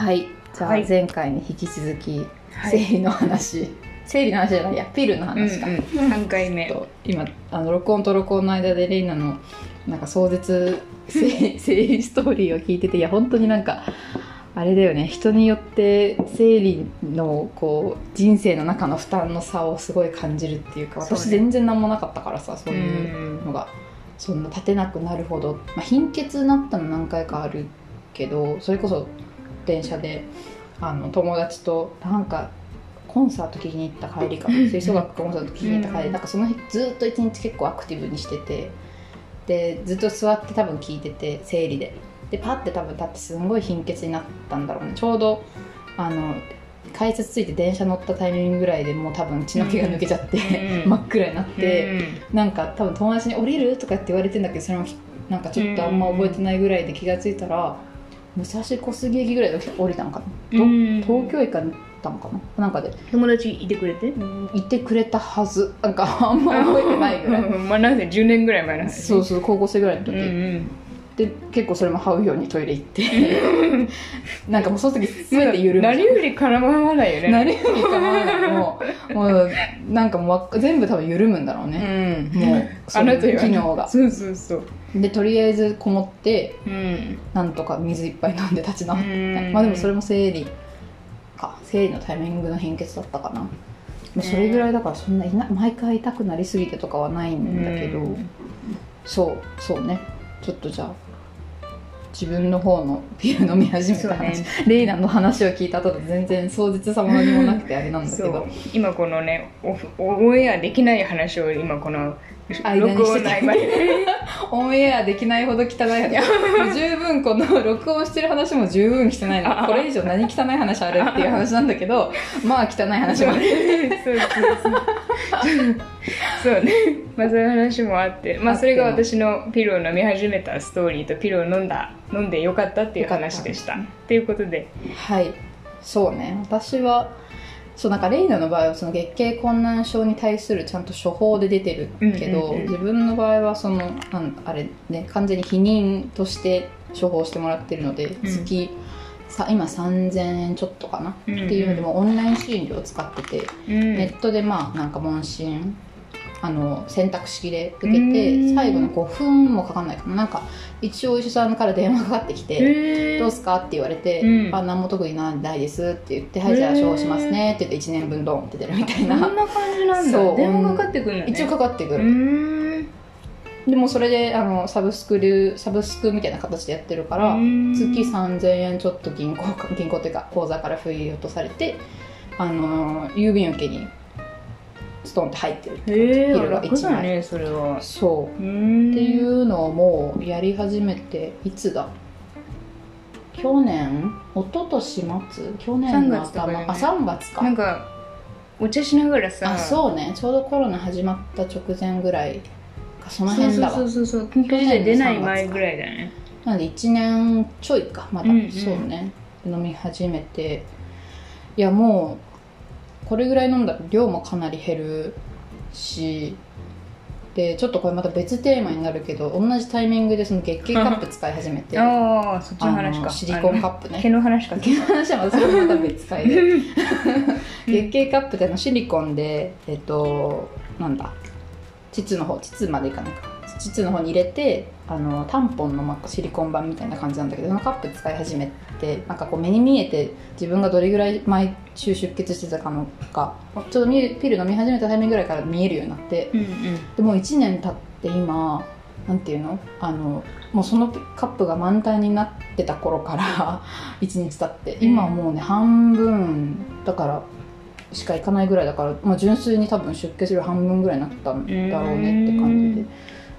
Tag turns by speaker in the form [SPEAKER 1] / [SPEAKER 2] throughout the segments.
[SPEAKER 1] はい。じゃあ
[SPEAKER 2] はい。
[SPEAKER 1] 前回に引き続き
[SPEAKER 2] はい。
[SPEAKER 1] 生理の話、生理の話じゃないやピルの話か、
[SPEAKER 2] うんうん、3回目。
[SPEAKER 1] と今あの録音と録音の間でレイナのなんか壮絶 生生理ストーリーを聞いてていや本当になんかあれだよね。人によって生理のこう人生の中の負担の差をすごい感じるっていうか私全然何もなかったからさそういうのが。そんな立てなくなるほど、まあ、貧血になったの何回かあるけどそれこそ電車であの友達となんかコンサート聴きに行った帰りか吹奏楽コンサート聴きに行った帰り、
[SPEAKER 2] うん。
[SPEAKER 1] なんかその日ずっと一日結構アクティブにしてて。でずっと座って多分聞いてて生理で。でパッて多分立ってすんごい貧血になったんだろうね。ちょうどあの改札ついて電車乗ったタイミングぐらいでもう多分血の気が抜けちゃって、
[SPEAKER 2] うん。
[SPEAKER 1] 真っ暗になって、なんか多分友達に降りるとかって言われてんだけどそれもきなんかちょっとあんま覚えてないぐらいで気がついたら、武蔵小杉駅ぐらいで降りたのかな、東京駅から行ったのかな？なんかで。
[SPEAKER 2] 友達いてくれて？
[SPEAKER 1] いてくれたはず。なんかあんま覚えてないぐらい。
[SPEAKER 2] うん。まあなんせ10年ぐらい前の話
[SPEAKER 1] そうそう高校生ぐらいの時、
[SPEAKER 2] うんうん
[SPEAKER 1] で結構それも這うようにトイレ行って。なんかもうその時全て緩む。
[SPEAKER 2] なりふり絡まわないよね。
[SPEAKER 1] なりふり構わない。もうもうなんかもうわ全部多分緩むんだろう
[SPEAKER 2] う
[SPEAKER 1] ね、
[SPEAKER 2] ん。
[SPEAKER 1] もう その機能が。
[SPEAKER 2] そうそうそう。
[SPEAKER 1] でとりあえずこもって
[SPEAKER 2] うん。
[SPEAKER 1] なんとか水いっぱい飲んで立ち直って、
[SPEAKER 2] うん。
[SPEAKER 1] まあでもそれも生理か。生理のタイミングの貧血だったかな。もうそれぐらいだからそんな毎回痛くなりすぎてとかはないんだけど、
[SPEAKER 2] うん。
[SPEAKER 1] そうそうねちょっとじゃあ自分の方のピル飲み始めた話、
[SPEAKER 2] ね。
[SPEAKER 1] レイナの話を聞いた後で全然壮絶さも何もなくてあれなんだけど。
[SPEAKER 2] 今このねオフオンエアできない話を今この録音の合間に。
[SPEAKER 1] オンエアできないほど汚い話。十分この録音してる話も十分汚いの。これ以上何汚い話あるっていう話なんだけどまあ汚い話もある。
[SPEAKER 2] そうそうそう そうね。まあそういう話もあってまあそれが私のピルを飲み始めたストーリーとピルを飲んだ飲んでよかったっていう話でした。ということで。
[SPEAKER 1] はい。そうね。私はそうなんかレイナの場合はその月経困難症に対するちゃんと処方で出てるけど、
[SPEAKER 2] うんうんうん。
[SPEAKER 1] 自分の場合はそのなんあれね完全に避妊として処方してもらってるので、
[SPEAKER 2] ん。
[SPEAKER 1] 月さ今3000円ちょっとかな、
[SPEAKER 3] うんうん。
[SPEAKER 1] っていうのでもオンライン診療を使ってて、
[SPEAKER 2] うん。
[SPEAKER 1] ネットでまあなんか問診あの選択式で受け
[SPEAKER 2] う
[SPEAKER 1] て
[SPEAKER 2] ん。
[SPEAKER 1] 最後の5分もかかんないかな。なんか一応お医者さんから電話かかってきて、どうすかって言われて、
[SPEAKER 2] うん。
[SPEAKER 1] あ何も特にないですって言って、はいじゃあ処方しますねって言って1年分ドンって出るみたいな。
[SPEAKER 2] こんな感じなんだ。電話かかってくるのね。
[SPEAKER 1] 一応かかってく
[SPEAKER 2] う
[SPEAKER 1] る、でもそれであのサブスクルサブスクみたいな形でやってるから、
[SPEAKER 2] うん。
[SPEAKER 1] 月3000円ちょっと銀行か銀行っていうか口座から振り落とされてあの郵便受けにストンって入ってるって感じ。
[SPEAKER 2] へえ
[SPEAKER 1] ピルが
[SPEAKER 2] 楽
[SPEAKER 1] 1枚
[SPEAKER 2] だねそれは。
[SPEAKER 1] そう。っていうのをもうやり始めていつだ？去年？一昨年末？去年の
[SPEAKER 2] 3月とかだよね。
[SPEAKER 1] 頭、あ3月か。
[SPEAKER 2] なんかお茶しながらさ。
[SPEAKER 1] あそうね。ちょうどコロナ始まった直前ぐらいかその辺だわ。
[SPEAKER 2] そうそうそうそう。緊急事態出ない前ぐらいだね。
[SPEAKER 1] なので1年ちょいかまだ、
[SPEAKER 2] うんうん。
[SPEAKER 1] そうね。飲み始めて。いやもうこれぐらい飲んだら量もかなり減るし。でちょっとこれまた別テーマになるけど同じタイミングでその月経カップ使い始めて。
[SPEAKER 2] ああそっちの話か。
[SPEAKER 1] シリコンカップね。
[SPEAKER 2] 毛の話か。
[SPEAKER 1] 毛の話はまたそれまた別回で 月経カップってあのシリコンでえっとなんだ？膣の方膣までいかないか。膣の方に入れてあのタンポンのまあシリコン板みたいな感じなんだけどそのカップ使い始めてなんかこう目に見えて自分がどれぐらい毎週出血してたかのかちょっと見ピル飲み始めたタイミングぐらいから見えるようになって
[SPEAKER 2] うんうん。
[SPEAKER 1] でもう1年経って今なんていうの？あのもうそのカップが満タンになってた頃から 1日経って今はもうね半分だからしかいかないぐらいだから、まあ、純粋に多分出血量半分ぐらいになったんだろうねって感じ
[SPEAKER 2] う
[SPEAKER 1] で。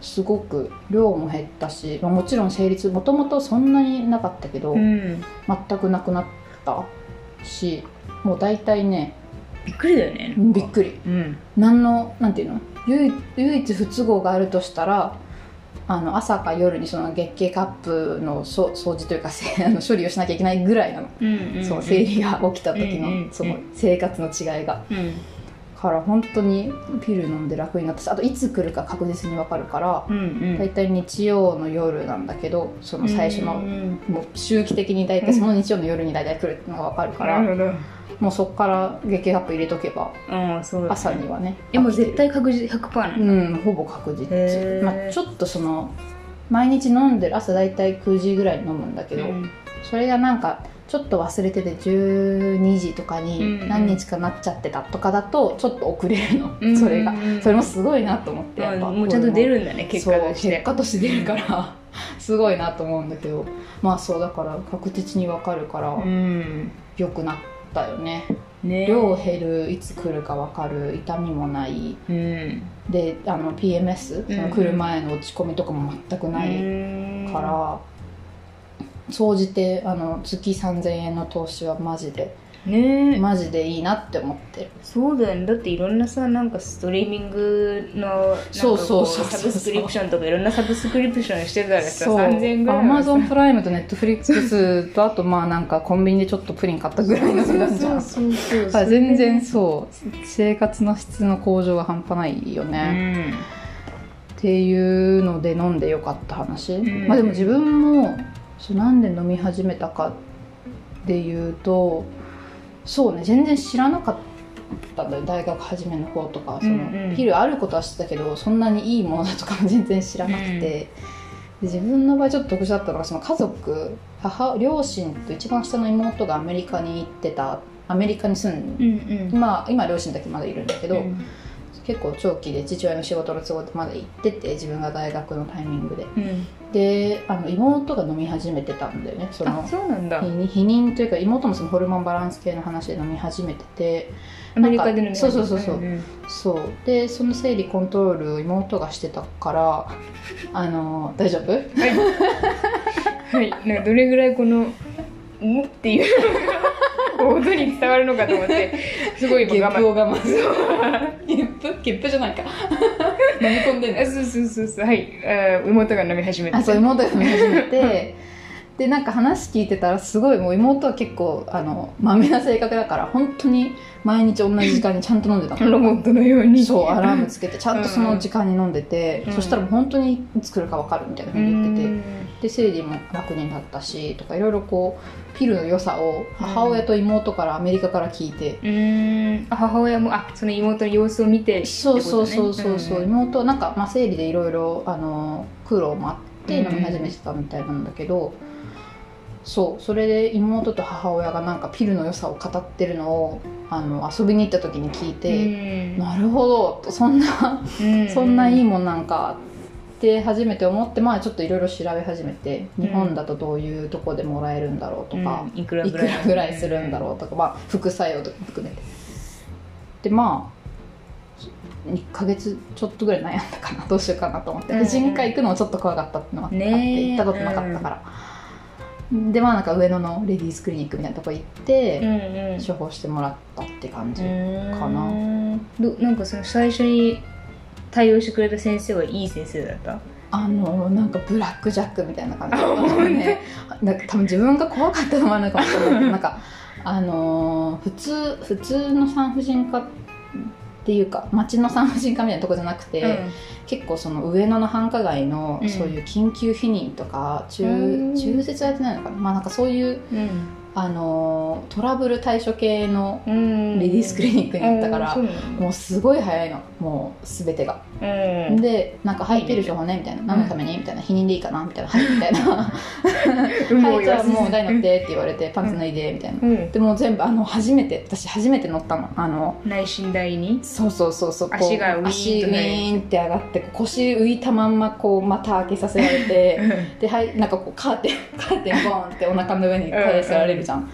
[SPEAKER 1] すごく量も減ったし、まあ、もちろん生理痛もともとそんなになかったけど、
[SPEAKER 2] うん。
[SPEAKER 1] 全くなくなったしもう大体ね
[SPEAKER 2] びっくりだよね
[SPEAKER 1] びっくり。
[SPEAKER 2] うん。
[SPEAKER 1] 何のなんていうの？唯一不都合があるとしたらあの朝か夜にその月経カップのそ掃除というかせあの処理をしなきゃいけないぐらいなの、
[SPEAKER 2] うんうん
[SPEAKER 1] そう生理が起きた時の、
[SPEAKER 2] うんうん。
[SPEAKER 1] その生活の違いが。
[SPEAKER 2] うん
[SPEAKER 1] から本当にピル飲んで楽になったしあといつ来るか確実に分かるから
[SPEAKER 2] うんうん。
[SPEAKER 1] 大体日曜の夜なんだけどその最初の
[SPEAKER 2] うん
[SPEAKER 1] もう周期的に大体その日曜の夜に大体来るっていうのが分かるから
[SPEAKER 2] なるほど。
[SPEAKER 1] もうそこから月経カップ入れとけば
[SPEAKER 2] うんそうだ
[SPEAKER 1] 朝にはね
[SPEAKER 2] えも絶対確実100%な
[SPEAKER 1] う
[SPEAKER 2] の
[SPEAKER 1] んほぼ確実。まあ、ちょっとその毎日飲んでる朝大体9時ぐらいに飲むんだけど、
[SPEAKER 2] うん。
[SPEAKER 1] それがなんかちょっと忘れてて12時とか
[SPEAKER 2] うん
[SPEAKER 1] に
[SPEAKER 2] うん。
[SPEAKER 1] 何日かなっちゃってたとかだとちょっと遅れるの、
[SPEAKER 2] うん。
[SPEAKER 1] それが。
[SPEAKER 2] うん
[SPEAKER 1] それもすごいなと思ってやっぱ。
[SPEAKER 2] あもうちゃんと出るんだね結果として。
[SPEAKER 1] 結果として出るから。すごいなと思うんだけど。まあそうだから確実に分かるから
[SPEAKER 2] うん。
[SPEAKER 1] 良くなったよね、
[SPEAKER 2] ね。
[SPEAKER 1] 量減るいつ来るか分かる。痛みもない。
[SPEAKER 2] うん。
[SPEAKER 1] であの PMS その来る前の落ち込みとかも全くないから総じてあの月3000円の投資はマジで
[SPEAKER 2] ね
[SPEAKER 1] マジでいいなって思ってる。
[SPEAKER 2] そうだよ。ねだっていろんなさなんかストリーミングの
[SPEAKER 1] そうそうそう
[SPEAKER 2] サブスクリプションとかいろんなサブスクリプションしてたらさ
[SPEAKER 1] そう。
[SPEAKER 2] 3000円ぐらい
[SPEAKER 1] アマゾンプライムとネットフリックスとあとまあなんかコンビニでちょっとプリン買ったぐらいの値段じゃん。
[SPEAKER 2] そうそう
[SPEAKER 1] だから全然そう生活の質の向上が半端ないよ
[SPEAKER 2] う
[SPEAKER 1] ね、
[SPEAKER 2] ん。
[SPEAKER 1] っていうので飲んでよかった話、
[SPEAKER 2] ん。
[SPEAKER 1] まあでも自分もそうなんで飲み始めたかでいうとそうね全然知らなかったんだよ大学初めの方とか。その、
[SPEAKER 2] うんうん。
[SPEAKER 1] ピルあることは知ってたけどそんなにいいものだとかも全然知らなくて、で自分の場合ちょっと特殊だったのがその家族母両親と一番下の妹がアメリカに行ってた。アメリカに住ん
[SPEAKER 2] うんうん。
[SPEAKER 1] まあ今両親だけまだいるんだけど、
[SPEAKER 2] うん
[SPEAKER 1] 結構長期で父親の仕事の都合でまだ行ってて自分が大学のタイミングで。
[SPEAKER 2] うん。
[SPEAKER 1] であの妹が飲み始めてたんだよねその
[SPEAKER 2] あそうなんだ。
[SPEAKER 1] 避妊というか妹もそのホルモンバランス系の話で飲み始めてて
[SPEAKER 2] アメリカでの
[SPEAKER 1] そうそうそうそう。ん
[SPEAKER 2] ん。
[SPEAKER 1] そう。でその生理コントロールを妹がしてたからあの大丈夫？
[SPEAKER 2] はい。はい。なんかどれぐらいこの「ん?」っていう音に伝わるのかと思ってすごい我慢
[SPEAKER 1] ップを我慢。するゲップじゃないか。飲み込んでん
[SPEAKER 2] そうそうそうそう。はい。あ妹が飲み始めて。
[SPEAKER 1] あそう妹が飲み始めて でなんか話聞いてたらすごいもう妹は結構あのまめな性格だから本当に毎日同じ時間にちゃんと飲んでたの。
[SPEAKER 2] ロボットのように。
[SPEAKER 1] そうアラームつけてちゃんとその時間に飲んでて、
[SPEAKER 2] うん。
[SPEAKER 1] そしたらもう本当にいつ来るか分かるみたいなふうに言ってて、
[SPEAKER 2] うん。
[SPEAKER 1] で生理も楽になったしとかいろいろこうピルの良さを母親と妹からアメリカから聞いて、
[SPEAKER 2] うーん。あ母親もあその妹の様子を見て
[SPEAKER 1] そうそうそうそうそう、妹はなんか、まあ、生理でいろいろあの苦労もあって飲み始めてたみたいなんだけど、そうそれで妹と母親がなんかピルの良さを語ってるのをあの遊びに行った時に聞いて、なるほどそんな
[SPEAKER 2] うん。
[SPEAKER 1] そんないい
[SPEAKER 2] も
[SPEAKER 1] もんなんかって初めて思ってまあちょっといろいろ調べ始めて
[SPEAKER 2] うん
[SPEAKER 1] 日本だとどういうとこでもらえるんだろうとか、
[SPEAKER 2] いくら
[SPEAKER 1] いくらぐらいするんだろうとか、まあ、副作用とか含めて。でまあ1ヶ月ちょっとぐらい悩んだかなどうしようかなと思って、
[SPEAKER 2] うん。
[SPEAKER 1] 婦人科行くのもちょっと怖かったっていうのがあって、行ったことなかったから、でまあなんか上野のレディースクリニックみたいなとこ行って、
[SPEAKER 2] うんうん。
[SPEAKER 1] 処方してもらったって感じ、
[SPEAKER 2] か
[SPEAKER 1] な。
[SPEAKER 2] どなんかその最初に対応してくれた先生はいい先生だった？
[SPEAKER 1] あのなんかブラックジャックみたいな感じだったのね。なんか多分自分が怖かったのもあるのかもしれない。けどなんかあのー普通普通の産婦人科っていうか町の産婦人科みたいなとこじゃなくて、結構その上野の繁華街の
[SPEAKER 2] うん。
[SPEAKER 1] そういう緊急避妊とか中,、
[SPEAKER 2] うん。
[SPEAKER 1] 中絶はやってないのかな。まあなんかそういう、
[SPEAKER 2] うん
[SPEAKER 1] あのートラブル対処系の
[SPEAKER 2] うん。
[SPEAKER 1] レディースクリニックに行ったから、
[SPEAKER 2] う
[SPEAKER 1] もうすごい早いの。もう全てが。
[SPEAKER 2] うん。
[SPEAKER 1] でなんか「はいピル処方ね」みたいな「何のために?」みたいな「避妊でいいかな?」みたいな「はい」みたいな「
[SPEAKER 2] 有 無
[SPEAKER 1] はいじゃあもう台乗って」って言われて「パンツ脱いで」みたいな。
[SPEAKER 2] うん。
[SPEAKER 1] でもう全部あの初めて私初めて乗ったの。あの
[SPEAKER 2] 内診台に
[SPEAKER 1] そうそうそうそう。
[SPEAKER 2] 足がウィーンとね
[SPEAKER 1] 足ウィーンって上がって腰浮いたまんまこう股開けさせられて ではいなんかこうカーテンカーテンボーンってお腹の上に返せられるじゃん、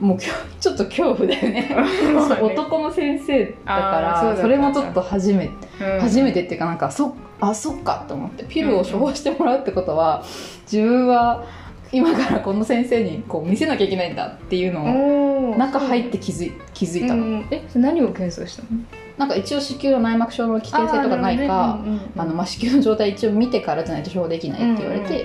[SPEAKER 1] もう ちょっと恐怖だよね。男の先生だからそれもちょっと初めて
[SPEAKER 2] うん。
[SPEAKER 1] 初めてっていうかなんかそあそっかと思ってピルを処方してもらうってことは自分は今からこの先生にこう見せなきゃいけないんだっていうのを中入って気づい気づいたの、
[SPEAKER 2] うん。え何を検査したの？
[SPEAKER 1] なんか一応子宮の内膜症の危険性とかないかあの、まあ、子宮の状態一応見てからじゃないと処方できないって言われて、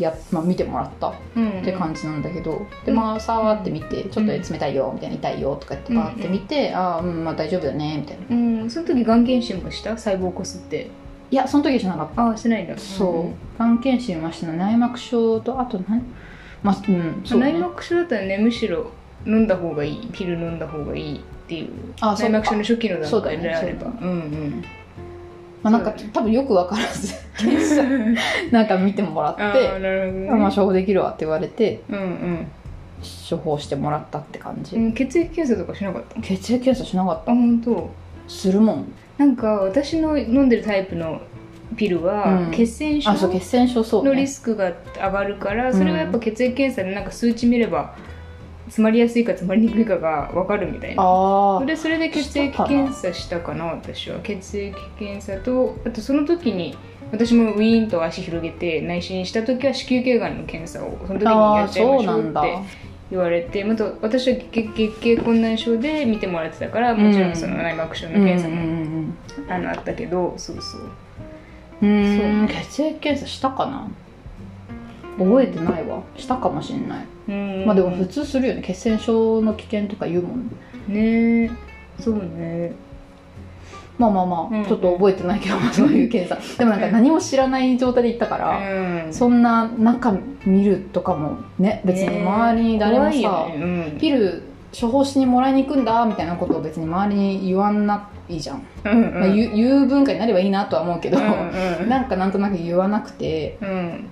[SPEAKER 1] や、まあ、見てもらった
[SPEAKER 2] うん
[SPEAKER 1] って感じなんだけど、で
[SPEAKER 2] うん。
[SPEAKER 1] まあ触ってみて、ちょっと冷たいよみたいな痛いよとか言ってバーって見て、ああうんまあ大丈夫だねみたいな。
[SPEAKER 2] うん。その時がん検診もした？細胞こすって。
[SPEAKER 1] いやその時はしなかった。
[SPEAKER 2] ああしてないんだ。
[SPEAKER 1] そう。がん検診はした内膜症とあと何？まあうんそう、ね、
[SPEAKER 2] 内膜症だったらねむしろ飲んだ方がいい。ピル飲んだ方がいいっていう。
[SPEAKER 1] あそう。か
[SPEAKER 2] 内膜症の初期の段階であれば。
[SPEAKER 1] そうだ
[SPEAKER 2] うんうん
[SPEAKER 1] まあ、なんか
[SPEAKER 2] そう
[SPEAKER 1] 多分よく分からず検査 なんか見てもらっ
[SPEAKER 2] ああ
[SPEAKER 1] て
[SPEAKER 2] なるほどね。
[SPEAKER 1] あまあ処方できるわって言われて
[SPEAKER 2] うんうん。
[SPEAKER 1] 処方してもらったって感じ、
[SPEAKER 2] うん血液検査とかしなかった？
[SPEAKER 1] 血液検査しなかっ
[SPEAKER 2] あ
[SPEAKER 1] た
[SPEAKER 2] 本当。
[SPEAKER 1] するもん。
[SPEAKER 2] なんか私の飲んでるタイプのピルは、
[SPEAKER 1] うん。
[SPEAKER 2] 血栓症のリスクが上がるから、それはやっぱ血液検査でなんか数値見れば詰まりやすいか詰まりにくいかが分かるみたいな。
[SPEAKER 1] ああ
[SPEAKER 2] でそれで血液検査したかな私は血液検査とあとその時に私もウィーンと足広げて内視した時は子宮頸がんの検査をその時にや
[SPEAKER 1] あ
[SPEAKER 2] っちゃいましょ
[SPEAKER 1] そう
[SPEAKER 2] って言われてまた私は月月経困難症で見てもらってたからもちろんその内膜症の検査
[SPEAKER 1] うん
[SPEAKER 2] も、
[SPEAKER 1] うん
[SPEAKER 2] あのあったけどそうそう。
[SPEAKER 1] うんう。ん血液検査したかな？覚えてないわ。したかもしれない。
[SPEAKER 2] うん
[SPEAKER 1] まあでも普通するよね。血栓症の危険とか言うもん
[SPEAKER 2] ね。えそうね。
[SPEAKER 1] まあまあまあ、
[SPEAKER 2] うん。
[SPEAKER 1] ちょっと覚えてないけど、そういう検査。でもなんか何も知らない状態で行ったから、
[SPEAKER 2] うん。
[SPEAKER 1] そんな中見るとかもね別に周りに誰もさ、
[SPEAKER 2] 怖いよね。
[SPEAKER 1] ピル処方しにもらいに行くんだみたいなことを別に周りに言わないじゃん、
[SPEAKER 2] うんうん。うん
[SPEAKER 1] まあ、言う言う文化になればいいなとは思うけど、
[SPEAKER 2] うんうん。
[SPEAKER 1] なんかなんとなく言わなくて
[SPEAKER 2] うん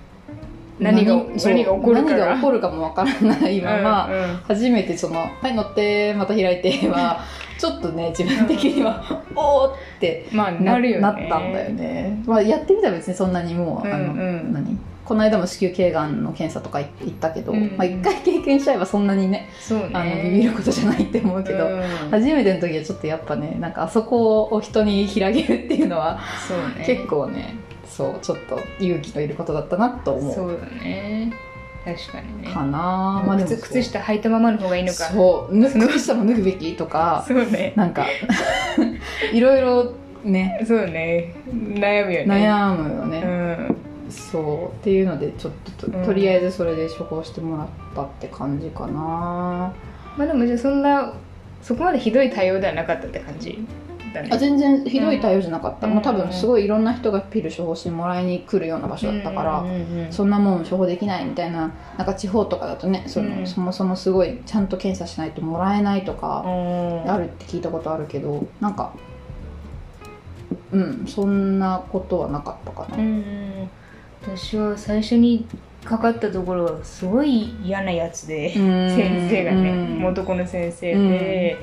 [SPEAKER 2] 何が何が起こるか
[SPEAKER 1] 何が起こるかもわからないまま、
[SPEAKER 2] うんうん。
[SPEAKER 1] 初めてその「はい乗ってまた開いて」は ちょっとね自分的には「おーって
[SPEAKER 2] まあ
[SPEAKER 1] な
[SPEAKER 2] なるよね。
[SPEAKER 1] なったんだよね、まあ、やってみたら別にそんなにもう、あの
[SPEAKER 2] うん。うん
[SPEAKER 1] 何この間も子宮頸がんの検査とか行ったけど、
[SPEAKER 2] うん
[SPEAKER 1] まあ、一回経験しちゃえばそんなにね
[SPEAKER 2] そうね。
[SPEAKER 1] あのビビることじゃないって思うけど、
[SPEAKER 2] うん。
[SPEAKER 1] 初めての時はちょっとやっぱねなんかあそこを人に開げるっていうのは
[SPEAKER 2] ね。
[SPEAKER 1] 結構ねそうちょっと勇気のいることだったなと思う。
[SPEAKER 2] そうだね。確かにね。
[SPEAKER 1] かな。まあでも
[SPEAKER 2] 靴靴下履いたままの方がいいのか。
[SPEAKER 1] そう。脱ぐ靴下も脱ぐべきとか
[SPEAKER 2] そうね。
[SPEAKER 1] なんか いろいろね。
[SPEAKER 2] そうね。悩むよね。
[SPEAKER 1] 悩むよね、
[SPEAKER 2] うん。
[SPEAKER 1] そう。っていうのでちょっとと,、
[SPEAKER 2] うん。
[SPEAKER 1] とりあえずそれで処方してもらったって感じかな。
[SPEAKER 2] まあでもじゃあそんなそこまでひどい対応ではなかったって感じ？だね。
[SPEAKER 1] あ全然ひどい対応じゃなかった、
[SPEAKER 2] うん。
[SPEAKER 1] もう多分すごいいろんな人がピル処方してもらいに来るような場所だったから、
[SPEAKER 2] うんうんうん
[SPEAKER 1] そんなもん処方できないみたいな。なんか地方とかだとねその、
[SPEAKER 2] うん。
[SPEAKER 1] そもそもすごいちゃんと検査しないともらえないとか
[SPEAKER 2] うん
[SPEAKER 1] あるって聞いたことあるけどなんかうんそんなことはなかったかな、
[SPEAKER 2] うん私は最初にかかったところはすごい嫌なやつで
[SPEAKER 1] うん。
[SPEAKER 2] 先生がね
[SPEAKER 1] うん。
[SPEAKER 2] 男の先生で、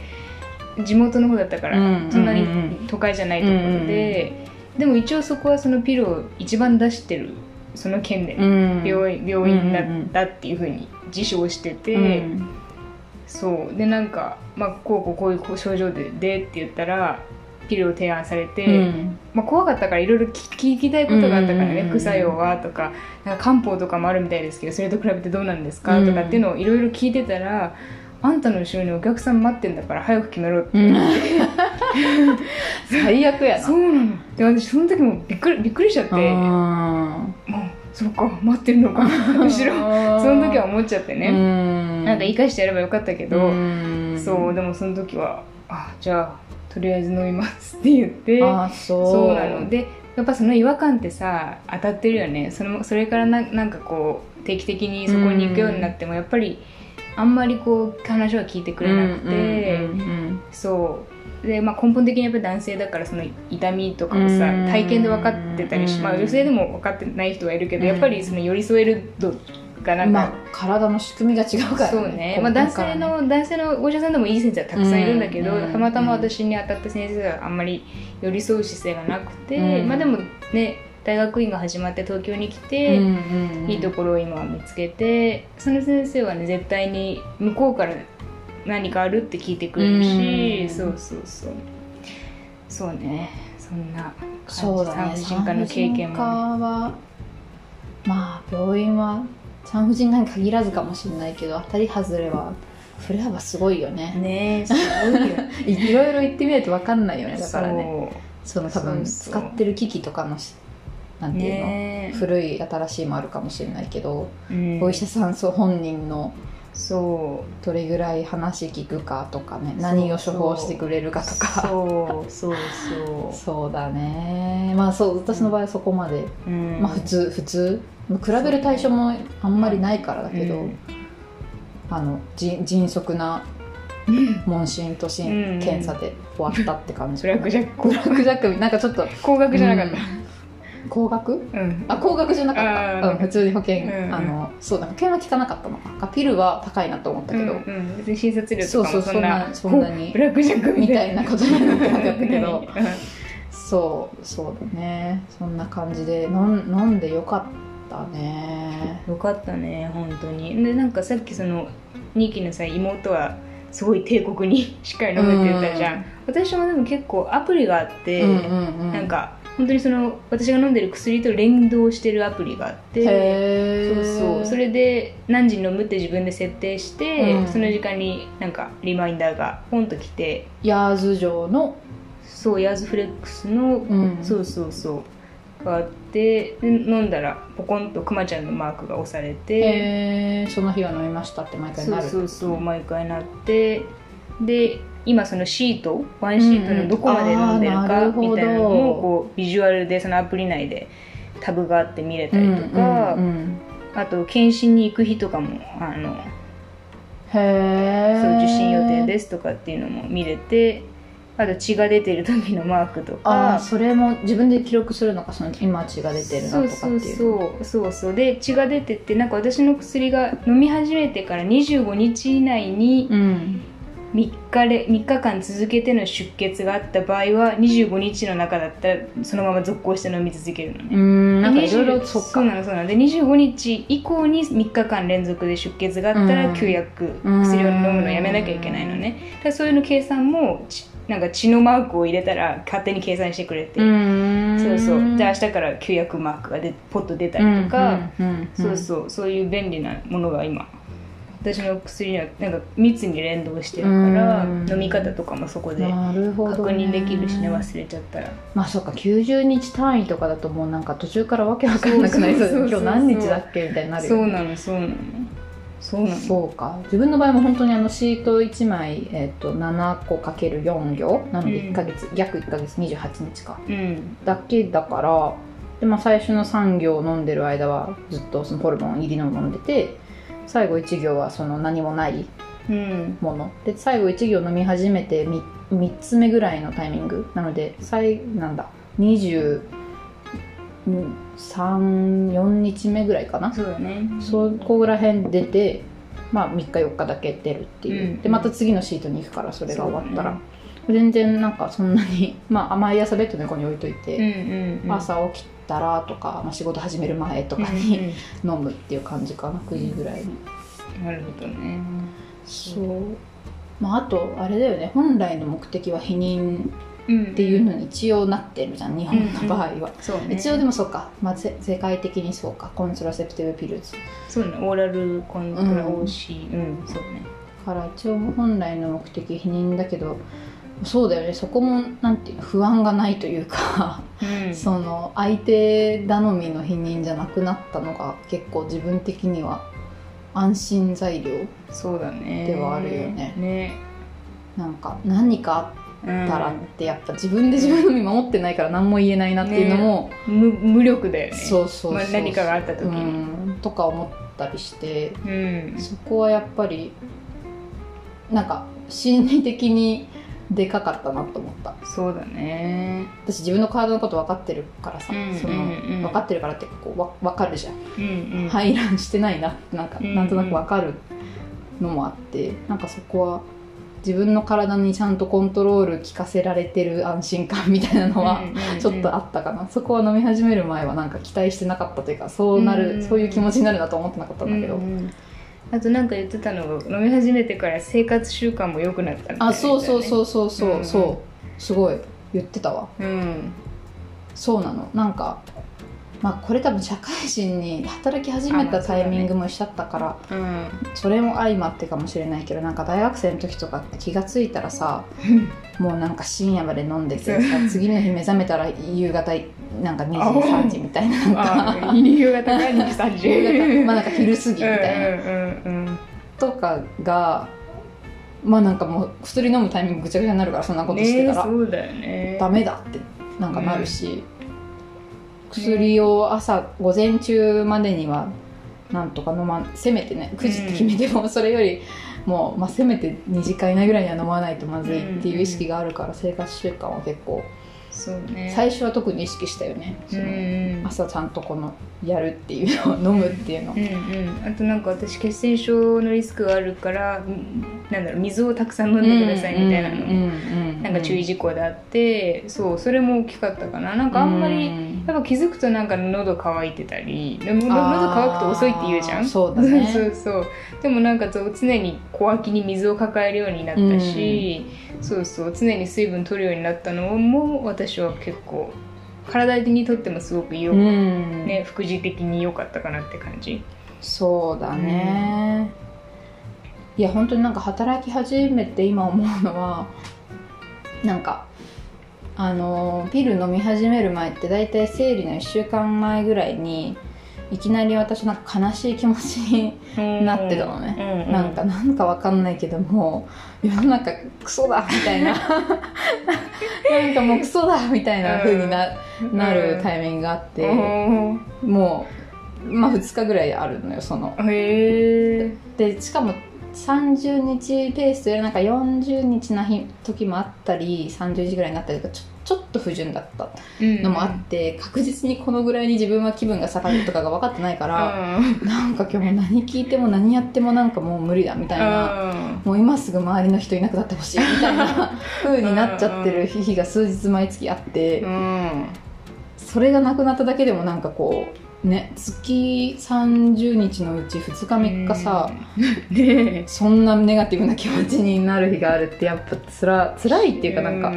[SPEAKER 2] 地元の方だったから、
[SPEAKER 1] うん
[SPEAKER 2] そんなに
[SPEAKER 1] うん
[SPEAKER 2] 都会じゃないところで、でも一応そこはそのピルを一番出してるその県でね、
[SPEAKER 1] うん。
[SPEAKER 2] 病院病院だったっていうふうに自称してて、
[SPEAKER 1] うん。
[SPEAKER 2] そう。でなんか、まあ、こうこうこういう症状ででって言ったらピルを提案されて、
[SPEAKER 1] うん。
[SPEAKER 2] まあ、怖かったからいろいろ聞きたいことがあったからね、
[SPEAKER 1] うんうんうん。うん
[SPEAKER 2] 副作用はとかなんか漢方とかもあるみたいですけどそれと比べてどうなんですか、
[SPEAKER 1] うん
[SPEAKER 2] とかっていうのをいろいろ聞いてたらあんたの後ろにお客さん待ってんだから早く決めろって、
[SPEAKER 1] うん。最悪やな。
[SPEAKER 2] そうなの。で私その時もびっくりびっくりしちゃって。も
[SPEAKER 1] あ
[SPEAKER 2] うそうか待ってるのか。後ろ。その時は思っちゃってね、
[SPEAKER 1] ね
[SPEAKER 2] なんか言い返してやればよかったけど、
[SPEAKER 1] ん。
[SPEAKER 2] そうでもその時はあじゃあとりあえず飲みますって言って。
[SPEAKER 1] あそう。
[SPEAKER 2] そうなの。でやっぱその違和感ってさ当たってるよね。そのそれからななんかこう定期的にそこに行くようになってもやっぱりあんまりこう話は聞いてくれなくて、
[SPEAKER 1] うんうん
[SPEAKER 2] そう。で、まあ、根本的にやっぱり男性だからその痛みとかをさ
[SPEAKER 1] うん。
[SPEAKER 2] 体験で分かってたりし、まあ、女性でも分かってない人はいるけど、
[SPEAKER 1] うん。
[SPEAKER 2] やっぱりその寄り添える度がなんか、
[SPEAKER 1] まあ体の仕組みが違うから
[SPEAKER 2] そうね、まあ、男性の男性のお医者さんでもいい先生はたくさんいるんだけど、
[SPEAKER 1] うん。
[SPEAKER 2] たまたま私に当たった先生はあんまり寄り添う姿勢がなくて、
[SPEAKER 1] うん。
[SPEAKER 2] まあでもね大学院が始まって東京に来て、いいところを今は見つけてその先生はね絶対に向こうから何かあるって聞いてくれるし、
[SPEAKER 1] うん。
[SPEAKER 2] そうそうそう。そうね。そんな
[SPEAKER 1] そうだね。
[SPEAKER 2] 産婦人科の経験も、
[SPEAKER 1] 産婦人科はまあ病院は産婦人科に限らずかもしれないけど当たり外れはそれはすごいよね。
[SPEAKER 2] ねえすごいよ
[SPEAKER 1] いろいろ言ってみないと分かんないよねだからね。
[SPEAKER 2] そ
[SPEAKER 1] の多分使ってる機器とかのしなんていうの、
[SPEAKER 2] ね。え
[SPEAKER 1] 古い新しいもあるかもしれないけど、
[SPEAKER 2] うん。
[SPEAKER 1] お医者さんそう本人の
[SPEAKER 2] そ
[SPEAKER 1] どれぐらい話聞くかとかね何を処方してくれるかと
[SPEAKER 2] う
[SPEAKER 1] か。
[SPEAKER 2] そう。そう。そう。
[SPEAKER 1] そうだね。まあそう私の場合はそこまで、
[SPEAKER 2] うん。
[SPEAKER 1] まあ普通普通。まあ比べる対象もあんまりないからだけど、
[SPEAKER 2] うん。
[SPEAKER 1] あのじ迅速な問診と診、
[SPEAKER 2] うん。
[SPEAKER 1] 検査で終わったって感じ
[SPEAKER 2] ブラックジャック。
[SPEAKER 1] ブラックジャック。なんかちょっと
[SPEAKER 2] 高額じゃなかった
[SPEAKER 1] 高額？
[SPEAKER 2] うん。
[SPEAKER 1] あ高額じゃなかった、うん、普通に保険、
[SPEAKER 2] うん。
[SPEAKER 1] あのそうだ保険は効かなかったの。かピルは高いなと思ったけど、
[SPEAKER 2] うんうん、別に診察料とか
[SPEAKER 1] そうそう
[SPEAKER 2] もそんな
[SPEAKER 1] そんなに。
[SPEAKER 2] ブラックジャック
[SPEAKER 1] みたい。なことになってなかったけど。
[SPEAKER 2] うん。
[SPEAKER 1] そうそうだね。そんな感じで。飲ん飲んでよかったね。
[SPEAKER 2] よかったね本当に。でなんかさっきそのニーキのさ妹はすごい帝国に しっかり飲むって言ったじゃん、
[SPEAKER 1] うん。
[SPEAKER 2] 私もでも結構アプリがあって、
[SPEAKER 1] うんうんうん。
[SPEAKER 2] なんか本当にその私が飲んでる薬と連動してるアプリがあって
[SPEAKER 1] へ
[SPEAKER 2] そう
[SPEAKER 1] ー
[SPEAKER 2] そう。それで何時に飲むって自分で設定して、
[SPEAKER 1] うん。
[SPEAKER 2] その時間になんかリマインダーがポンと来て
[SPEAKER 1] ヤーズ城の？
[SPEAKER 2] そうヤーズフレックスの、
[SPEAKER 1] うん。
[SPEAKER 2] そうそうそう。があってで飲んだらポコンとクマちゃんのマークが押されて
[SPEAKER 1] その日は飲みましたって毎回
[SPEAKER 2] そう
[SPEAKER 1] なる
[SPEAKER 2] そうそう毎回なってで今そのシートワンシートのどこまで飲んでるかみたいなのもこうビジュアルでそのアプリ内でタブがあって見れたりとか、
[SPEAKER 1] うんうんうん。
[SPEAKER 2] あと検診に行く日とかもあの
[SPEAKER 1] へえ
[SPEAKER 2] そう受診予定ですとかっていうのも見れてあと血が出てる時のマークと
[SPEAKER 1] ああ
[SPEAKER 2] か
[SPEAKER 1] それも自分で記録するのかその今血が出てるなとかっていう
[SPEAKER 2] そうそうそう。で血が出てってなんか私の薬が飲み始めてから25日以内に
[SPEAKER 1] うん
[SPEAKER 2] 3日で3日間続けての出血があった場合は25日の中だったらそのまま続行して飲み続けるのね。
[SPEAKER 1] うーんなんかいろいろ
[SPEAKER 2] 20
[SPEAKER 1] そっか。
[SPEAKER 2] そうなのそうなの。で25日以降に3日間連続で出血があったら
[SPEAKER 1] うん。
[SPEAKER 2] 休薬、薬を飲むのをやめなきゃいけないのね。だそういうの計算もちなんか血のマークを入れたら勝手に計算してくれて、
[SPEAKER 1] ん。
[SPEAKER 2] そうそう。じゃあ明日から休薬マークがでポッと出たりとか、そうそう。そういう便利なものが今私の薬にはなんか密に連動してるから
[SPEAKER 1] うん。
[SPEAKER 2] 飲み方とかもそこで確認できるしね忘れちゃったら。
[SPEAKER 1] まあそうか90日単位とかだともうなんか途中からわけわかんなくなりそう今日何日だっけみたいになるよ
[SPEAKER 2] そうなのそうなの。そうなの。
[SPEAKER 1] そうか自分の場合も本当にあのシート1枚、えっと7個かける4行なので
[SPEAKER 2] うん
[SPEAKER 1] 1ヶ月、約1ヶ月28日か。
[SPEAKER 2] うん。
[SPEAKER 1] だけだからで、まあ、最初の3行飲んでる間はずっとそのホルモン入りの飲んでて最後1行はその何もない
[SPEAKER 2] うん。
[SPEAKER 1] もの。で最後1行飲み始めて 3, 3つ目ぐらいのタイミング。なので最なんだ234日目ぐらいかな。
[SPEAKER 2] そうだね。
[SPEAKER 1] そこら辺出てまあ3日4日だけ出るっていう、
[SPEAKER 2] うん
[SPEAKER 1] でまた次のシートに行くからそれが終わったら、全然なんかそんなにまあ毎朝ベッドの横に置いとい
[SPEAKER 2] うん
[SPEAKER 1] て、
[SPEAKER 2] うんうん。
[SPEAKER 1] 朝起きたらとか、まあ、仕事始める前とか
[SPEAKER 2] うん
[SPEAKER 1] に飲むっていう感じかな9時ぐらいに。
[SPEAKER 2] うんなるほどね。
[SPEAKER 1] そう。まあ、あとあれだよね。本来の目的は避妊
[SPEAKER 2] うん
[SPEAKER 1] っていうのに一応なってるじゃん日本の場合は、
[SPEAKER 2] そうね。
[SPEAKER 1] 一応でもそうか、まあ、せ世界的にそうか。コントラセプティブピルズ
[SPEAKER 2] そうね。オーラルコントラ
[SPEAKER 1] うん
[SPEAKER 2] OC うん。そうね。
[SPEAKER 1] から一応本来の目的避妊だけどそうだよね。そこもなんていうの不安がないというか、
[SPEAKER 2] うん。
[SPEAKER 1] その相手頼みの避妊じゃなくなったのが結構自分的には安心材料
[SPEAKER 2] そうだね。
[SPEAKER 1] ではあるよね。
[SPEAKER 2] ね。
[SPEAKER 1] なんか何かあ
[SPEAKER 2] うん
[SPEAKER 1] ったらってやっぱ自分で自分の身守ってないから何も言えないなっていうのも、
[SPEAKER 2] 無無力だよね。
[SPEAKER 1] そうそう
[SPEAKER 2] まあ何かがあった時
[SPEAKER 1] う
[SPEAKER 2] に
[SPEAKER 1] ん。とか思ったりして
[SPEAKER 2] うん。
[SPEAKER 1] そこはやっぱりなんか心理的にでかかったなと思った。
[SPEAKER 2] そうだね。
[SPEAKER 1] 私自分の体のこと分かってるからさ、
[SPEAKER 2] うん
[SPEAKER 1] その
[SPEAKER 2] うんうん。
[SPEAKER 1] 分かってるからってこうわ分かるじゃん、
[SPEAKER 2] うんうん。
[SPEAKER 1] 排卵してないなってなんか
[SPEAKER 2] うんうん。
[SPEAKER 1] なんとなく分かるのもあってなんかそこは自分の体にちゃんとコントロール効かせられてる安心感みたいなのは
[SPEAKER 2] うん
[SPEAKER 1] ちょっとあったかな、そこは飲み始める前はなんか期待してなかったというかそうなる、
[SPEAKER 2] うん
[SPEAKER 1] そういう気持ちになるなと思ってなかったんだけど、
[SPEAKER 2] うんうんあとなんか言ってたのが飲み始めてから生活習慣も良くなったみたいな
[SPEAKER 1] あそうそうそうそうそう、
[SPEAKER 2] う。ん
[SPEAKER 1] そうすごい。言ってたわ。
[SPEAKER 2] うん。
[SPEAKER 1] そうなの。なんかまあこれ多分社会人に働き始めたタイミングも一緒だったから
[SPEAKER 2] うん。
[SPEAKER 1] それも相まってかもしれないけどなんか大学生の時とかって気がついたらさもうなんか深夜まで飲んでてさ次の日目覚めたら夕方なんか2時3時みたいななんか
[SPEAKER 2] あ夕方から2時3時。
[SPEAKER 1] 夕方まあなんか昼過ぎみたいな、
[SPEAKER 2] うんうんうん
[SPEAKER 1] とかがまあなんかもう薬飲むタイミングぐちゃぐちゃになるからそんなことして
[SPEAKER 2] ね
[SPEAKER 1] たら、
[SPEAKER 2] そうだよね
[SPEAKER 1] ダメだってなんかなるし、薬を朝午前中までにはなんとか飲ませめてね9時って決めてもそれよりもう、まあ、せめて2時間以内ぐらいには飲まないとまずいっていう意識があるから生活習慣は結構
[SPEAKER 2] そうね。
[SPEAKER 1] 最初は特に意識したよね、朝ちゃんとこのやるっていうの。を飲むっていうの、
[SPEAKER 2] うんうん、あとなんか私血栓症のリスクがあるからうんなんだろう水をたくさん飲んでくださいみたいなの、なんか注意事項であってそうそれも大きかったかな。なんかあんまり、やっぱ気づくとなんか喉乾いてたり喉乾くと遅いって言うじゃん？
[SPEAKER 1] そうだね。
[SPEAKER 2] そうそう。でもなんか常に小脇に水を抱えるようになったし、そうそう。常に水分取るようになったのも私は結構体にとってもすごくよ、
[SPEAKER 1] うん。
[SPEAKER 2] ね副次的に良かったかなって感じ。
[SPEAKER 1] そうだね、いや本当になんか働き始めて今思うのはなんかあのピル飲み始める前って大体生理の1週間前ぐらいにいきなり私なんか悲しい気持ちになってたのね、
[SPEAKER 2] うんうん。
[SPEAKER 1] なんかなんかわかんないけどもう世の中クソだみたいな。なんかもうクソだみたいな風にな,、なるタイミングがあって、
[SPEAKER 2] うん。
[SPEAKER 1] もうまあ2日ぐらいあるのよその。
[SPEAKER 2] へえ
[SPEAKER 1] でしかも30日ペースというよりなんか40日な日時もあったり30日ぐらいになったりとかちょちょっと不純だったのもあって、確実にこのぐらいに自分は気分が下がるとかが分かってないから、なんか今日も何聞いても何やってもなんかもう無理だみたいな、もう今すぐ周りの人いなくなってほしいみたいな 風になっちゃってる日が数日毎月あって、
[SPEAKER 2] うん。
[SPEAKER 1] それがなくなっただけでもなんかこうね月30日のうち2日3日さ、
[SPEAKER 2] ね
[SPEAKER 1] そんなネガティブな気持ちになる日があるってやっぱつら辛いっていうかなんか、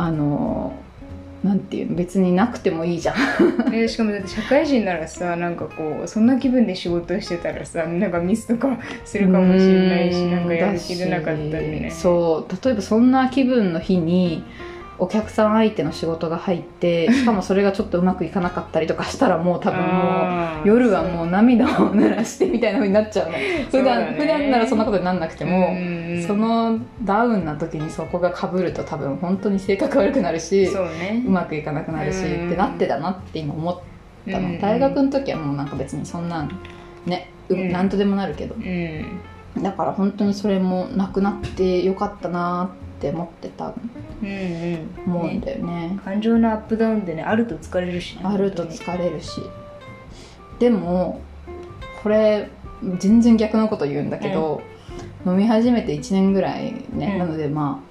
[SPEAKER 1] あのなんていうの別になくてもいいじゃん。
[SPEAKER 2] えしかもだって社会人ならさなんかこうそんな気分で仕事してたらさなんかミスとかするかもしれないし
[SPEAKER 1] うん
[SPEAKER 2] なんかやる気出なかったりね。
[SPEAKER 1] そう例えばそんな気分の日にお客さん相手の仕事が入ってしかもそれがちょっとうまくいかなかったりとかしたらもう多分もう夜はもう涙を濡らしてみたいな風になっちゃうね普段
[SPEAKER 2] そうだね。
[SPEAKER 1] 普段ならそんなことになんなくても、
[SPEAKER 2] うん。
[SPEAKER 1] そのダウンな時にそこがかぶると多分本当に性格悪くなるし
[SPEAKER 2] そうね。
[SPEAKER 1] うまくいかなくなるし
[SPEAKER 2] うん。
[SPEAKER 1] ってなってだなって今思ったの、
[SPEAKER 2] うん。
[SPEAKER 1] 大学の時はもうなんか別にそんなんね、う
[SPEAKER 2] うん。
[SPEAKER 1] なんとでもなるけど。
[SPEAKER 2] うん。
[SPEAKER 1] だから本当にそれもなくなってよかったなって思ってた
[SPEAKER 2] うんうん。
[SPEAKER 1] 思うん
[SPEAKER 2] ね
[SPEAKER 1] だよね。
[SPEAKER 2] 感情のアップダウンでねあると疲れるしね
[SPEAKER 1] あると疲れるし。でもこれ全然逆のこと言うんだけど、飲み始めて1年ぐらいね、
[SPEAKER 2] うん。
[SPEAKER 1] なのでま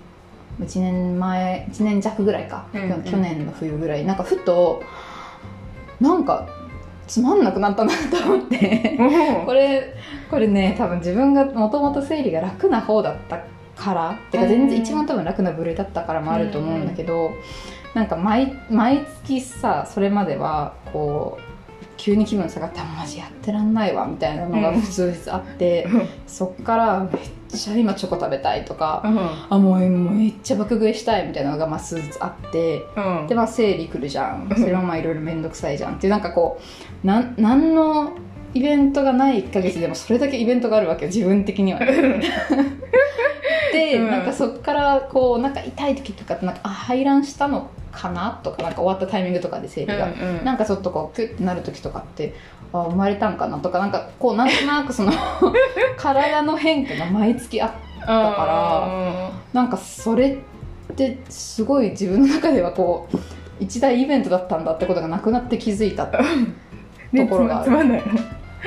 [SPEAKER 1] あ1年前1年弱ぐらいか、
[SPEAKER 2] うんうん。
[SPEAKER 1] 去年の冬ぐらい。なんかふとなんかつまんなくなったなと思って。これこれね多分自分がもともと生理が楽な方だったから。てか全然
[SPEAKER 2] うん
[SPEAKER 1] 一番多分楽な部類だったからもあると思うんだけど、なんか毎毎月さそれまではこう急に気分下がったらマジやってらんないわみたいなのが
[SPEAKER 2] うん。
[SPEAKER 1] 数日あって、そっからめっちゃ今チョコ食べたいとか、
[SPEAKER 2] うん。
[SPEAKER 1] あもうもうめっちゃ爆食いしたいみたいなのがまあ数日あって
[SPEAKER 2] うん。
[SPEAKER 1] でまあ生理来るじゃん。それもまあいろいろ面倒くさいじゃんっていうなんかこうなんなんのイベントがない1ヶ月でもそれだけイベントがあるわけよ自分的には。で、
[SPEAKER 2] うん。
[SPEAKER 1] なんかそっからこうなんか痛い時とかってなんかあ排卵したのかなとかなんか終わったタイミングとかで生理が、
[SPEAKER 2] うんうん。
[SPEAKER 1] なんかちょっとこうキュッてなる時とかってあ生まれたんかなとかなんかこうなんとなくその 体の変化が毎月あったからなんかそれってすごい自分の中ではこう一大イベントだったんだってことがなくなって気づいた と
[SPEAKER 2] ね
[SPEAKER 1] ころがある。
[SPEAKER 2] つまつまんないの。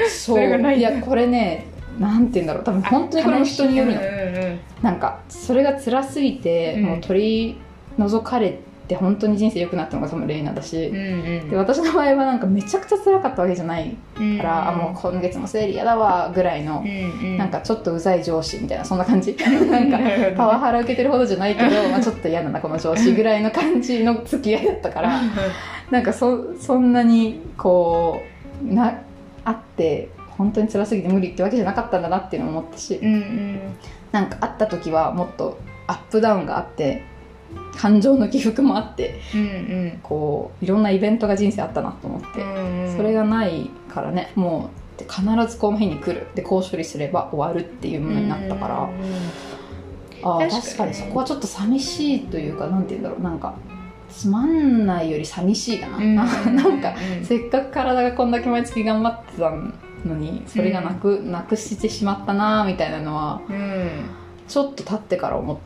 [SPEAKER 1] そう。
[SPEAKER 2] い。
[SPEAKER 1] いやこれねなんて言うんだろう。多分本当にこれも人によるの。
[SPEAKER 2] うんうん
[SPEAKER 1] なんかそれが辛すぎて、
[SPEAKER 2] うん。
[SPEAKER 1] もう取り除かれて本当に人生良くなったのが多分レイナだし、
[SPEAKER 2] うんうん。
[SPEAKER 1] で私の場合はなんかめちゃくちゃ辛かったわけじゃない
[SPEAKER 2] うん
[SPEAKER 1] から、あもう今月も生理嫌だわぐらいの
[SPEAKER 2] う、んうん。
[SPEAKER 1] なんかちょっとうざい上司みたいなそんな感じ。なんかパワハラ受けてるほどじゃないけど、まあ、ちょっと嫌だなこの上司ぐらいの感じの付き合いだったから なんかそそんなにこうなあって本当に辛すぎて無理ってわけじゃなかったんだなっていうのも思ったし。
[SPEAKER 2] うんうん。
[SPEAKER 1] なんか会った時はもっとアップダウンがあって感情の起伏もあって
[SPEAKER 2] うんうん。
[SPEAKER 1] こういろんなイベントが人生あったなと思って、
[SPEAKER 2] うんうん。
[SPEAKER 1] それがないからねもう必ずこの日に来る。でこう処理すれば終わるっていうものになったから、
[SPEAKER 2] うん
[SPEAKER 1] あー
[SPEAKER 2] 確かに
[SPEAKER 1] 確かにそこはちょっと寂しいというかなんて言うんだろう。なんかつまんないより寂しいかな、
[SPEAKER 2] うん。
[SPEAKER 1] なんか
[SPEAKER 2] うん。
[SPEAKER 1] せっかく体がこんだけ毎月頑張ってたのにそれがなく,、なくしてしまったなみたいなのは
[SPEAKER 2] うん。
[SPEAKER 1] ちょっと経ってから思っ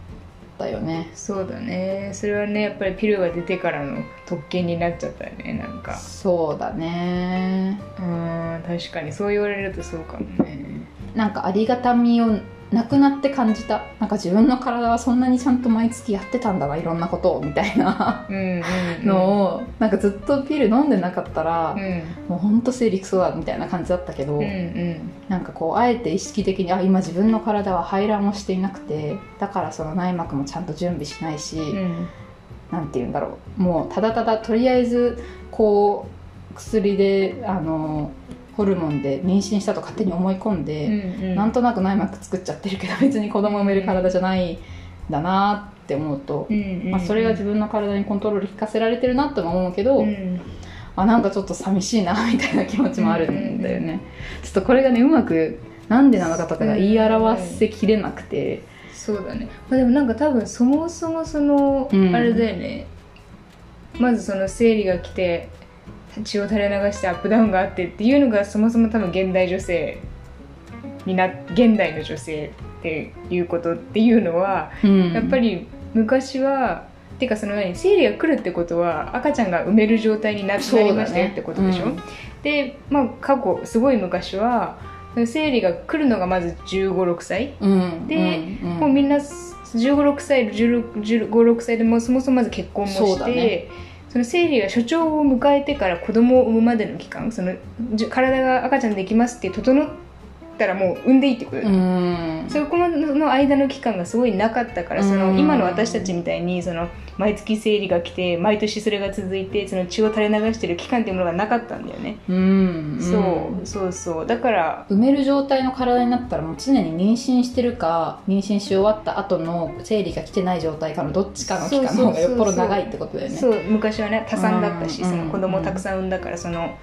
[SPEAKER 1] たよね。
[SPEAKER 2] そうだね。それはねやっぱりピルが出てからの特権になっちゃったよねなんか。
[SPEAKER 1] そうだね。
[SPEAKER 2] うん確かに。そう言われるとそうかもね。
[SPEAKER 1] なんかありがたみをなくなって感じた。なんか自分の体はそんなにちゃんと毎月やってたんだないろんなことをみたいな。のをなんかずっとピル飲んでなかったら、
[SPEAKER 2] うん。
[SPEAKER 1] もうほんと生理クソだみたいな感じだったけど、
[SPEAKER 2] うんうん。
[SPEAKER 1] なんかこうあえて意識的にあ今自分の体は排卵をしていなくてだからその内膜もちゃんと準備しないし、
[SPEAKER 2] うん
[SPEAKER 1] なんて言うんだろう。もうただただとりあえずこう薬であのホルモンで妊娠したと勝手に思い込んで、
[SPEAKER 2] うん
[SPEAKER 1] なんとなく内膜作っちゃってるけど別に子供産める体じゃないんだなって思うと、
[SPEAKER 2] うんうん
[SPEAKER 1] まあ、それが自分の体にコントロール効かせられてるなとも思うけど、
[SPEAKER 2] うん。
[SPEAKER 1] あなんかちょっと寂しいなみたいな気持ちもあるんだよね、ちょっとこれがねうまくなんでなのかとかが言い表せきれなくて、
[SPEAKER 2] そうだね、まあ、でもなんか多分そもそもその、
[SPEAKER 1] うん。
[SPEAKER 2] あれだよね。まずその生理が来て血を垂れ流してアップダウンがあってっていうのがそもそも多分現代女性にな現代の女性っていうことっていうのは、
[SPEAKER 1] うん。
[SPEAKER 2] やっぱり昔はてかその何生理が来るってことは赤ちゃんが産める状態にな,、
[SPEAKER 1] そうだね
[SPEAKER 2] なりましたよってことでしょ、
[SPEAKER 1] うん。
[SPEAKER 2] でまあ過去すごい昔は生理が来るのがまず1 5 6歳。
[SPEAKER 1] うん。
[SPEAKER 2] で
[SPEAKER 1] うん。うん。
[SPEAKER 2] もうみんな1 5 6歳1 5 6歳でもうそもそもまず結婚もしてその生理が初潮を迎えてから子供を産むまでの期間そのじゅ体が赤ちゃんできますって整ったらもう産んでいいってことだそこの間の期間がすごいなかったからその
[SPEAKER 1] うん
[SPEAKER 2] 今の私たちみたいにその毎月生理が来て毎年それが続いてその血を垂れ流してる期間っていうものがなかったんだよね、
[SPEAKER 1] うん。
[SPEAKER 2] そうそうそう。だから
[SPEAKER 1] 埋める状態の体になったらもう常に妊娠してるか妊娠し終わった後の生理が来てない状態かのどっちかの期間の方がよっぽど長いってことだよね。
[SPEAKER 2] そう昔はね多産だったし、
[SPEAKER 1] うん。
[SPEAKER 2] その子供をたくさん産んだからその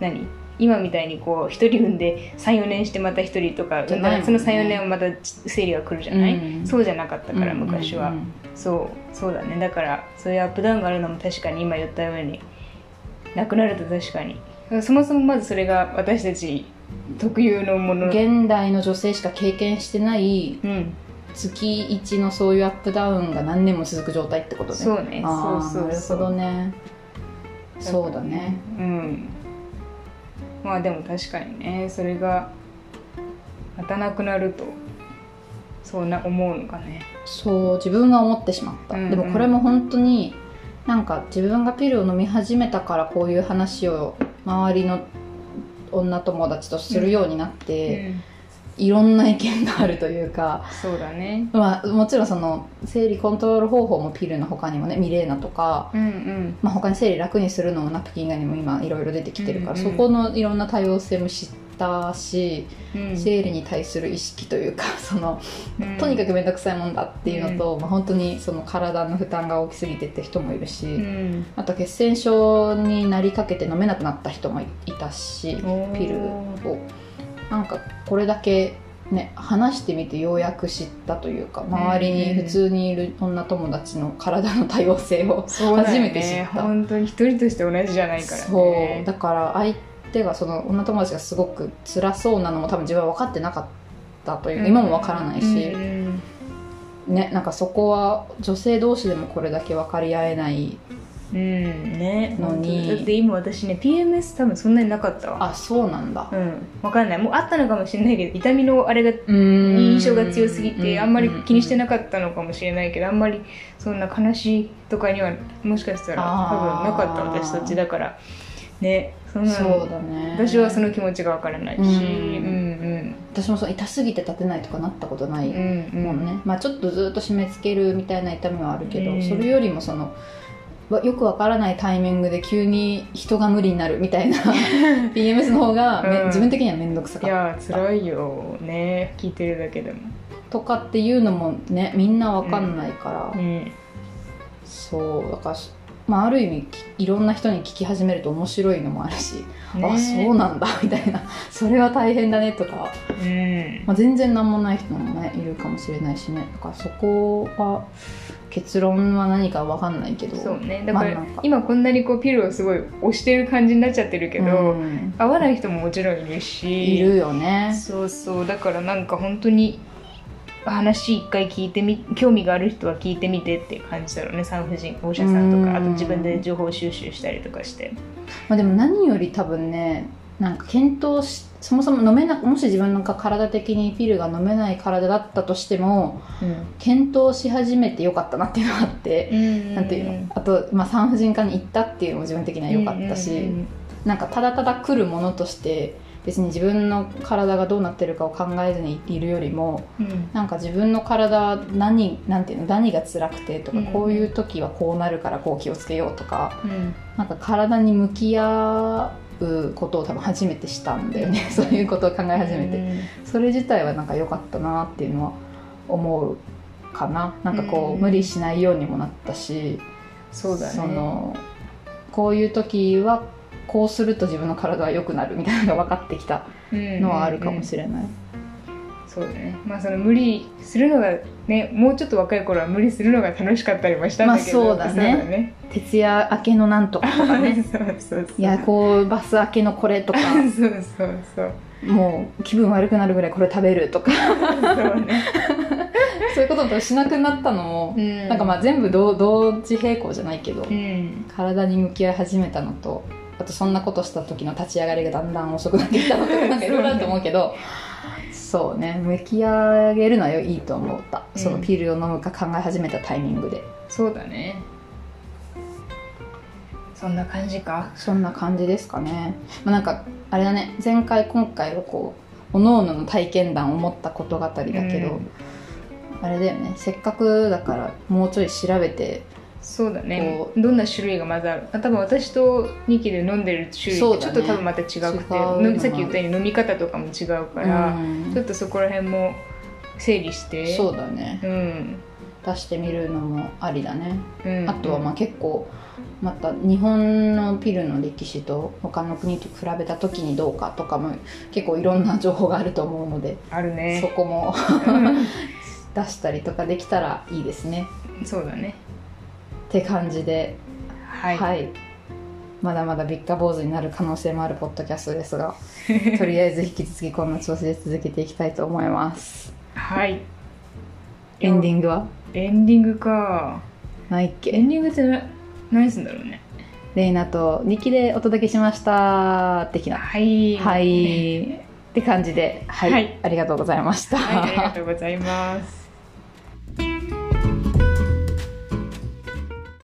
[SPEAKER 2] 何？今みたいにこう一人産んで34年してまた一人とかその34年はまた生理が来るじゃない、
[SPEAKER 1] うん。
[SPEAKER 2] そうじゃなかったから
[SPEAKER 1] うん
[SPEAKER 2] 昔は、
[SPEAKER 1] うん
[SPEAKER 2] そうそうだね。だからそういうアップダウンがあるのも確かに今言ったようになくなると確かに。そもそもまずそれが私たち特有のもの。
[SPEAKER 1] 現代の女性しか経験してない
[SPEAKER 2] うん。
[SPEAKER 1] 月1のそういうアップダウンが何年も続く状態ってことね。
[SPEAKER 2] そうね。そうそうそう。
[SPEAKER 1] なるほどね。そうだね。
[SPEAKER 2] うんまあでも確かにねそれがまたなくなるとそうな思うのかね。
[SPEAKER 1] そう自分が思ってしまった、
[SPEAKER 2] うんうん。
[SPEAKER 1] でもこれも本当になんか自分がピルを飲み始めたからこういう話を周りの女友達とするようになって、いろんな意見があるというか、
[SPEAKER 2] そうだね。
[SPEAKER 1] まあ、もちろんその生理コントロール方法もピルの他にもねミレーナとか、
[SPEAKER 2] うんうん。
[SPEAKER 1] まあ、他に生理楽にするのもナプキン以外にも今いろいろ出てきてるから、
[SPEAKER 2] うんうん。
[SPEAKER 1] そこのいろんな多様性も知ったし、
[SPEAKER 2] うん。
[SPEAKER 1] 生理に対する意識というか その
[SPEAKER 2] うん。
[SPEAKER 1] とにかく面倒くさいもんだっていうのと、まあ、本当にその体の負担が大きすぎてって人もいるし、
[SPEAKER 2] うん。
[SPEAKER 1] あと血栓症になりかけて飲めなくなった人もいたしピルをなんかこれだけね話してみてようやく知ったというか周りに普通にいる女友達の体の多様性を初めて知った。
[SPEAKER 2] 本当に一人として同じじゃないからね。
[SPEAKER 1] そう。だから相手がその女友達がすごく辛そうなのも多分自分は分かってなかったというか、今も分からないし、
[SPEAKER 2] うん。
[SPEAKER 1] ねなんかそこは女性同士でもこれだけ分かり合えない
[SPEAKER 2] うん。ね。
[SPEAKER 1] のに。
[SPEAKER 2] だって今私ね PMS 多分そんなになかったわ。
[SPEAKER 1] あそうなんだ。
[SPEAKER 2] うん。わかんない。もうあったのかもしれないけど痛みのあれが
[SPEAKER 1] 印
[SPEAKER 2] 印象が強すぎてあんまり気にして
[SPEAKER 1] な
[SPEAKER 2] なかったのかもしれないけどあんまりそんな悲しいとかにはもしかしたら多分なかった私そっちだから。ね。そんな
[SPEAKER 1] そう
[SPEAKER 2] の
[SPEAKER 1] だね。
[SPEAKER 2] 私はその気持ちがわからないし。
[SPEAKER 1] うん。
[SPEAKER 2] うん
[SPEAKER 1] 私もそう痛すぎて立てないとかなったことない
[SPEAKER 2] うんうん
[SPEAKER 1] もん。ね、まあちょっとずっと締め付けるみたいな痛みはあるけど、
[SPEAKER 2] うん。
[SPEAKER 1] それよりもそのわよくわからないタイミングで急に人が無理になるみたいな PMS の方がめ、
[SPEAKER 2] うん。
[SPEAKER 1] 自分的には面倒くさ
[SPEAKER 2] い
[SPEAKER 1] かった。
[SPEAKER 2] や辛いよね聞いてるだけでも。
[SPEAKER 1] とかっていうのもねみんなわかんないから、
[SPEAKER 2] うん。
[SPEAKER 1] そうだからまあ、ある意味いろんな人に聞き始めると面白いのもあるし、
[SPEAKER 2] ね。
[SPEAKER 1] あそうなんだ みたいな。それは大変だねとか、
[SPEAKER 2] うん。
[SPEAKER 1] まあ、全然何もない人もねいるかもしれないしね。だからそこは結論は何か分かんないけど。
[SPEAKER 2] そうね。だから、
[SPEAKER 1] まあ
[SPEAKER 2] 今こんなにこうピルをすごい押してる感じになっちゃってるけど、
[SPEAKER 1] うん。
[SPEAKER 2] 合わない人ももちろんいるし。
[SPEAKER 1] いるよね。
[SPEAKER 2] そうそう。だからなんか本当に話一回聞いてみ興味がある人は聞いてみてっていう感じだろうね。産婦人科お医者さんと
[SPEAKER 1] うん。
[SPEAKER 2] かあと自分で情報収集したりとかして。
[SPEAKER 1] まあ、でも何より多分ねなんか検討しそもそも飲めなもし自分が体的にピルが飲めない体だったとしても検討し始めてよかったなっていうのがあって、
[SPEAKER 2] うん。
[SPEAKER 1] なんていうの？あと、まあ、産婦人科に行ったっていうのも自分的には良かったし、
[SPEAKER 2] うん。
[SPEAKER 1] なんかただただ来るものとして別に自分の体がどうなってるかを考えずにいるよりも
[SPEAKER 2] うん。
[SPEAKER 1] なんか自分の体は何なんていうの何が辛くてとか、
[SPEAKER 2] うん。
[SPEAKER 1] こういう時はこうなるからこう気をつけようとか
[SPEAKER 2] うん。
[SPEAKER 1] なんか体に向き合うことを多分初めてしたんだよね。そういうことを考え始めて、それ自体はなんか良かったなっていうのは思うかな。なんかこう、
[SPEAKER 2] うん。
[SPEAKER 1] 無理しないようにもなったし
[SPEAKER 2] そうだね。
[SPEAKER 1] そのこういう時はこうすると自分の体は良くなるみたいなのが分かってきたのはあるかもしれない、
[SPEAKER 2] そうだね。まあその無理するのがねもうちょっと若い頃は無理するのが楽しかったりもしたんだけど、
[SPEAKER 1] まあそうだね。徹夜明けのなんとかとかね。
[SPEAKER 2] そうそうそう。
[SPEAKER 1] いやこうバス明けのこれとか。
[SPEAKER 2] そうそうそう
[SPEAKER 1] もう気分悪くなるぐらいこれ食べるとか。
[SPEAKER 2] そうね、
[SPEAKER 1] そういうこととしなくなったのも、
[SPEAKER 2] うん。
[SPEAKER 1] なんかまあ全部同同時並行じゃないけど、
[SPEAKER 2] うん。
[SPEAKER 1] 体に向き合い始めたのとあとそんなことした時の立ち上がりがだんだん遅くなってきたのとかなんかいろいろあると思うけどそうね向き上げるのはいいと思った、
[SPEAKER 2] うん。
[SPEAKER 1] そのピルを飲むか考え始めたタイミングで。
[SPEAKER 2] そうだね。そんな感じか。
[SPEAKER 1] そんな感じですかね、まあ、なんかあれだね。前回今回はこうおのおのの体験談を持ったこと語りだけど、
[SPEAKER 2] うん。
[SPEAKER 1] あれだよね。せっかくだからもうちょい調べて
[SPEAKER 2] そうだね。
[SPEAKER 1] こ
[SPEAKER 2] どんな種類がまずある？あ多分私とニキで飲んでる種類ってちょっと多分また違くて、
[SPEAKER 1] 違うの
[SPEAKER 2] 飲みさっき言ったように飲み方とかも違うから、
[SPEAKER 1] うん。
[SPEAKER 2] ちょっとそこら辺も整理して。
[SPEAKER 1] そうだね。
[SPEAKER 2] うん、
[SPEAKER 1] 出してみるのもありだね。
[SPEAKER 2] うん、
[SPEAKER 1] あとはまあ結構また日本のピルの歴史と他の国と比べた時にどうかとかも結構いろんな情報があると思うので、
[SPEAKER 2] あるね。
[SPEAKER 1] そこも 出したりとかできたらいいですね。
[SPEAKER 2] そうだね
[SPEAKER 1] って感じで。
[SPEAKER 2] はい、
[SPEAKER 1] まだまだビッカ坊主になる可能性もあるポッドキャストですが とりあえず引き続きこんな調子で続けていきたいと思います。
[SPEAKER 2] はい。
[SPEAKER 1] エンディングは？
[SPEAKER 2] エンディングか。エ
[SPEAKER 1] ないっけ？
[SPEAKER 2] ンディングってな何すんだろうね。
[SPEAKER 1] レイナとニキでお届けしました。的な。
[SPEAKER 2] はい。
[SPEAKER 1] はい。って感じで、はい、
[SPEAKER 2] はい。
[SPEAKER 1] ありがとうございました。
[SPEAKER 2] はい、ありがとうございます